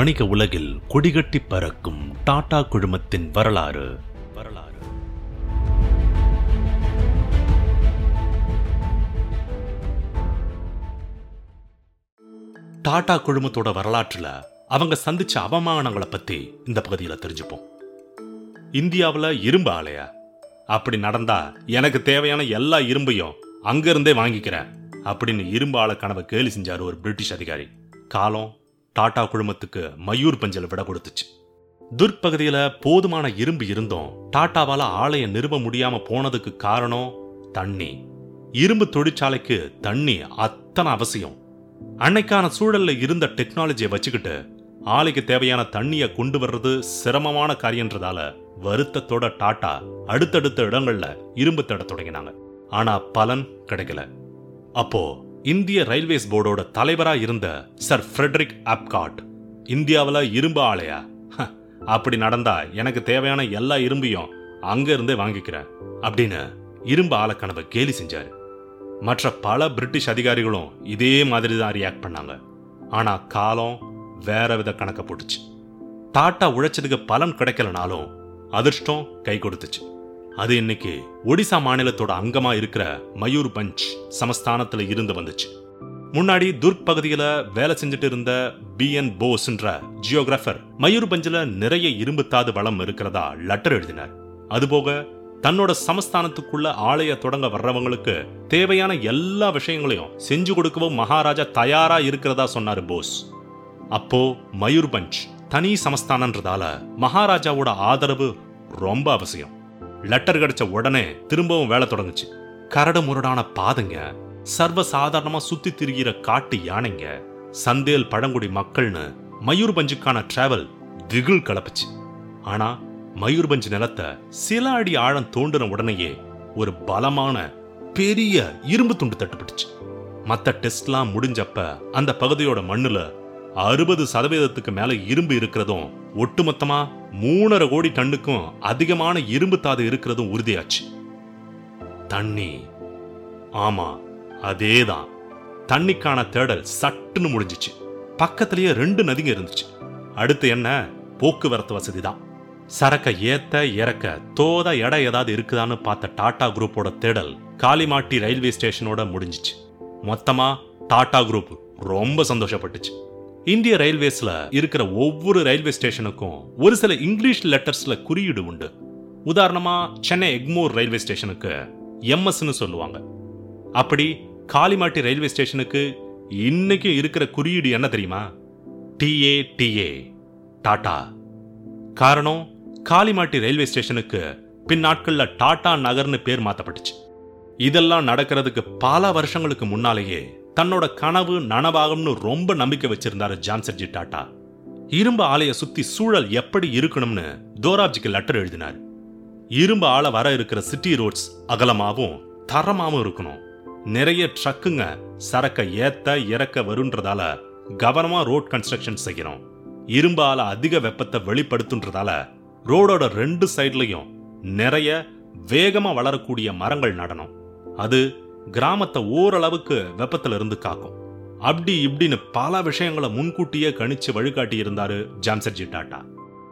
வணிக உலகில் கொடிகட்டி பறக்கும் டாடா குழுமத்தின் வரலாறு. வரலாறு டாடா குழுமத்தோட வரலாற்றுல அவங்க சந்திச்ச அவமானங்களை பத்தி இந்த பகுதியில தெரிஞ்சுப்போம். இந்தியாவுல இரும்பு ஆலையா? அப்படி நடந்தா எனக்கு தேவையான எல்லா இரும்பையும் அங்கிருந்தே வாங்கிக்கிறேன் அப்படின்னு இரும்பு ஆலை கனவை கேலி செஞ்சாரு ஒரு பிரிட்டிஷ் அதிகாரி. காலம் டாடா குழுமத்துக்கு மயூர் பஞ்சல் விட கொடுத்துச்சு. துர்ப்பகுதியில போதுமான இரும்பு இருந்தும் டாட்டாவால ஆலையை நிறுவ முடியாம போனதுக்கு காரணம் தண்ணி. இரும்பு தொழிற்சாலைக்கு தண்ணி அத்தனை அவசியம். அன்னைக்கான சூழல்ல இருந்த டெக்னாலஜியை வச்சுக்கிட்டு ஆலைக்கு தேவையான தண்ணியை கொண்டு வர்றது சிரமமான காரியன்றதால வருத்தத்தோட டாட்டா அடுத்தடுத்த இடங்கள்ல இரும்பு தேட தொடங்கினாங்க. ஆனா பலன் கிடைக்கல. அப்போ இந்திய ரயில்வேஸ் போர்டோட தலைவரா இருந்த சர் ஃப்ரெட்ரிக் ஆப்காட் இந்தியாவுல இரும்பு ஆலையா? ஹ, அப்படி நடந்தா எனக்கு தேவையான எல்லா இரும்பையும் அங்க இருந்தே வாங்கிக்கிறேன் அப்படின்னு இரும்பு ஆலக்கனவை கேலி செஞ்சாரு. மற்ற பல பிரிட்டிஷ் அதிகாரிகளும் இதே மாதிரி தான் ரியாக்ட் பண்ணாங்க. ஆனா காலம் வேற வித கணக்க போட்டுச்சு. டாட்டா உழைச்சதுக்கு பலன் கிடைக்கலனாலும் அதிர்ஷ்டம் கை கொடுத்துச்சு. அது இன்னைக்கு ஒடிசா மாநிலத்தோட அங்கமா இருக்கிற மயூர் பஞ்ச் சமஸ்தானத்துல இருந்து வந்துச்சு. முன்னாடி துர்க் பகுதியில வேலை செஞ்சுட்டு இருந்த பி. என். போஸ்ன்ற ஜியோகிராஃபர் மயூர் பஞ்சில் நிறைய இரும்புத்தாது வளம் இருக்கிறதா லெட்டர் எழுதினார். அதுபோக தன்னோட சமஸ்தானத்துக்குள்ள ஆலய தொடங்க வர்றவங்களுக்கு தேவையான எல்லா விஷயங்களையும் செஞ்சு கொடுக்கவும் மகாராஜா தயாரா இருக்கிறதா சொன்னாரு போஸ். அப்போ மயூர்பஞ்ச் தனி சமஸ்தானன்றதால மகாராஜாவோட ஆதரவு ரொம்ப அவசியம். லெட்டர் கிடைச்ச உடனே திரும்பவும் வேலை தொடங்குச்சு. கரடு முரடான பாதைங்க சர்வ சாதாரணமா சுத்தி திரிகிற காட்டு யானைங்க சந்தேல் பழங்குடி மக்கள்னு மயூர்பஞ்சுக்கான டிராவல் திகில் கலப்புச்சு. ஆனா மயூர்பஞ்சு நிலத்தை சில அடி ஆழம் தோண்டின உடனேயே ஒரு பலமான பெரிய இரும்பு துண்டு தட்டுப்பட்டுச்சு. மத்த டெஸ்ட்லாம் முடிஞ்சப்ப அந்த பகுதியோட மண்ணுல அறுபது சதவீதத்துக்கு மேல இரும்பு இருக்கிறதும் ஒட்டுமொத்தமா மூணரை கோடி டன்னுக்கும் அதிகமான இரும்பு தாது இருக்கிறதும் உறுதியாச்சு. தண்ணி. ஆமா அதேதான். தண்ணிக்கான தேடல் சட்டுன்னு முடிஞ்சிச்சு. பக்கத்திலேயே ரெண்டு நதிங்க இருந்துச்சு. அடுத்து என்ன? போக்குவரத்து வசதி தான் சரக்க ஏத்த இறக்க தோத எடை ஏதாவது இருக்குதான்னு பார்த்த டாடா குரூப்போட தேடல் காளிமாட்டி ரயில்வே ஸ்டேஷனோட முடிஞ்சிச்சு. மொத்தமா டாடா குரூப் ரொம்ப சந்தோஷப்பட்டுச்சு. இந்திய ரயில்வேஸ்ல இருக்கிற ஒவ்வொரு ரயில்வே ஸ்டேஷனுக்கும் ஒரு சில இங்கிலீஷ் லெட்டர்ஸ்ல குறியீடு உண்டு. உதாரணமா சென்னை எக்மோர் ரயில்வே ஸ்டேஷனுக்கு எம்எஸ்ன்னு சொல்லுவாங்க. அப்படி காளிமாட்டி ரயில்வே ஸ்டேஷனுக்கு இன்னைக்கு இருக்கிற குறியீடு என்ன தெரியுமா? T A T A Tata. காரணம் காளிமாட்டி ரயில்வே ஸ்டேஷனுக்கு பின் நாட்கள்ல டாடா நகர்னு பேர் மாத்தப்பட்டுச்சு. இதெல்லாம் நடக்கிறதுக்கு பல வருஷங்களுக்கு முன்னாலேயே தன்னோட கனவு நனவாகும்னு ரொம்ப நம்பிக்கை வச்சிருந்தாரு ஜான்சர்ஜி டாட்டா. இரும்பு ஆலைய சுத்தி சூழல் எப்படி இருக்கணும்னு தோராப்ஜிக்கு லெட்டர் எழுதினார். இரும்பு ஆலை வர இருக்கிற சிட்டி ரோட்ஸ் அகலமாவும் தரமாவும் இருக்கணும். நிறைய ட்ரக்குங்க சரக்க ஏத்த இறக்க வருன்றதால கவனமா ரோட் கன்ஸ்ட்ரக்ஷன் செய்யணும். இரும்பு ஆலை அதிக வெப்பத்தை வெளிப்படுத்துன்றதால ரோடோட ரெண்டு சைட்லையும் நிறைய வேகமா வளரக்கூடிய மரங்கள் நடணும். அது கிராமத்தை ஓரளவுக்கு வெப்பத்துல இருந்து காக்கும். அப்படி இப்படின்னு பல விஷயங்களை முன்கூட்டியே கணிச்சு வழிகாட்டி இருந்தாரு ஜாம்சர்ஜி டாட்டா.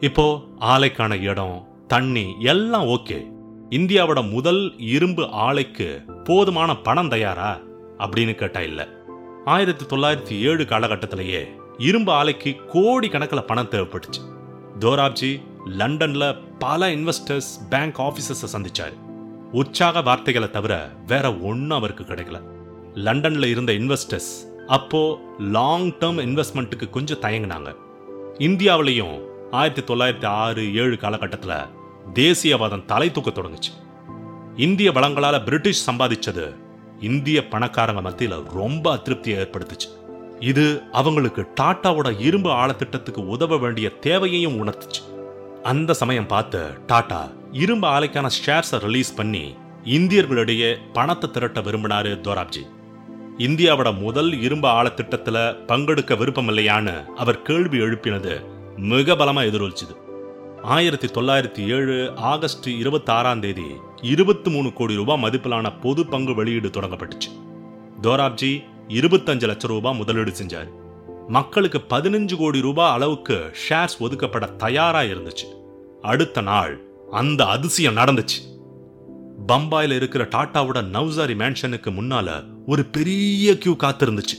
இப்போ ஆலைக்கான இடம் தண்ணி எல்லாம் ஓகே. இந்தியாவோட முதல் இரும்பு ஆலைக்கு போதுமான பணம் தயாரா? அப்படின்னு கேட்டா இல்ல. ஆயிரத்தி தொள்ளாயிரத்தி ஏழு காலகட்டத்திலேயே இரும்பு ஆலைக்கு கோடி கணக்கில் பணம் தேவைப்பட்டுச்சு. தோராப்ஜி லண்டன்ல பல இன்வெஸ்டர்ஸ் பேங்க் ஆபீசர்ஸை சந்திச்சாரு. உற்சாக வார்த்தைகளை தவிர வேற ஒன்றும் அவருக்கு கிடைக்கல. லண்டன்ல இருந்த இன்வெஸ்டர்ஸ் அப்போ லாங் டேர்ம் இன்வெஸ்ட்மெண்ட்டுக்கு கொஞ்சம் தயங்கினாங்க. இந்தியாவிலையும் ஆயிரத்தி தொள்ளாயிரத்தி ஆறு ஏழு காலகட்டத்தில் தேசியவாதம் தலை தூக்க தொடங்குச்சு. இந்திய வளங்களால் பிரிட்டிஷ் சம்பாதிச்சது இந்திய பணக்காரங்க மத்தியில் ரொம்ப அதிருப்தியை ஏற்படுத்துச்சு. இது அவங்களுக்கு டாட்டாவோட இரும்பு ஆழத்திட்டத்துக்கு உதவ வேண்டிய தேவையையும் உணர்த்துச்சு. அந்த சமயம் பார்த்து டாட்டா இரும்பு ஆலைக்கான ஷேர்ஸை ரிலீஸ் பண்ணி இந்தியர்களிடையே பணத்தை திரட்ட விரும்பினாரு தோராப்ஜி. இந்தியாவோட முதல் இரும்பு ஆழத்திட்டத்துல பங்கெடுக்க விருப்பம் இல்லையான்னு அவர் கேள்வி எழுப்பினது மிக பலமா எதிரொலிச்சுது. ஆயிரத்தி தொள்ளாயிரத்தி ஏழு ஆகஸ்ட் இருபத்தி ஆறாம் தேதி இருபத்தி மூணு கோடி ரூபாய் மதிப்பிலான பொது பங்கு வெளியீடு தொடங்கப்பட்டுச்சு. தோராப்ஜி இருபத்தஞ்சு லட்சம் ரூபாய் முதலீடு செஞ்சார். மக்களுக்கு பதினஞ்சு கோடி ரூபாய் அளவுக்கு ஷேர்ஸ் ஒதுக்கப்பட தயாரா இருந்துச்சு. அடுத்த நாள் அந்த அதிசயம் நடந்துச்சு. பம்பாயில் இருக்கிற டாட்டாவோட நவ்சாரி மேன்ஷனுக்கு முன்னால ஒரு பெரிய கியூ காத்திருந்துச்சு.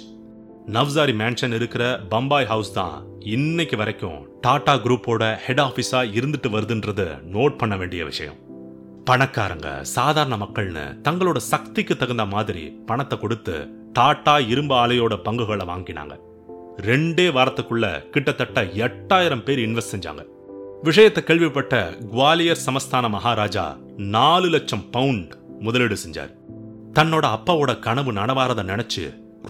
நவ்சாரி மேன்ஷன் இருக்கிற பம்பாய் ஹவுஸ் தான் இன்னைக்கு வரைக்கும் டாடா குரூப்போட ஹெட் ஆஃபீஸா இருந்துட்டு வருதுன்றது நோட் பண்ண வேண்டிய விஷயம். பணக்காரங்க சாதாரண மக்கள்னு தங்களோட சக்திக்கு தகுந்த மாதிரி பணத்தை கொடுத்து டாடா இரும்பு ஆலையோட பங்குகளை வாங்கினாங்க. ரெண்டே வாரத்துக்குள்ள கிட்டத்தட்ட எட்டாயிரம் பேர் இன்வெஸ்ட் செஞ்சாங்க. விஷயத்தை கேள்விப்பட்ட குவாலியர் சமஸ்தான மகாராஜா நாலு லட்சம் பவுண்ட் முதலீடு செஞ்சார். தன்னோட அப்பாவோட கனவு நனவாரத நினைச்சு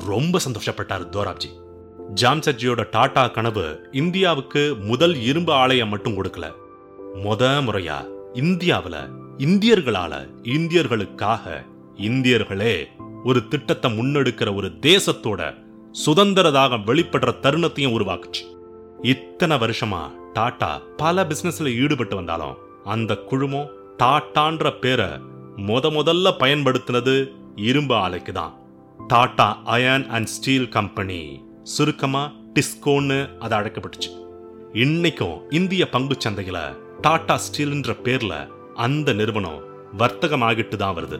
ரொம்ப சந்தோஷப்பட்டார் தோராப்ஜி. ஜாம்சர்ஜியோட டாடா கனவு இந்தியாவுக்கு முதல் இரும்பு ஆலயம் மட்டும் கொடுக்கல. முத முறையா இந்தியாவுல இந்தியர்களால இந்தியர்களுக்காக இந்தியர்களே ஒரு திட்டத்தை முன்னெடுக்கிற ஒரு தேசத்தோட சுதந்திரதாக வெளிப்படுற தருணத்தையும் உருவாக்குச்சு. இத்தனை வருஷமா டாட்டா பல பிசினஸ்ல ஈடுபட்டு வந்தாலும் அந்த குழுமம் டாட்டான்ற பேரை முத முதல்ல பயன்படுத்தினது இரும்பு ஆலைக்கு தான் Tata iron and steel company சுருக்கமா டிஸ்கோன்னு அது அழைக்கப்பட்டுச்சு. இன்னைக்கும் இந்திய பங்குச் சந்தையில டாடா ஸ்டீல்ன்ற பேர்ல அந்த நிறுவனம் வர்த்தகமாகிட்டு தான் வருது.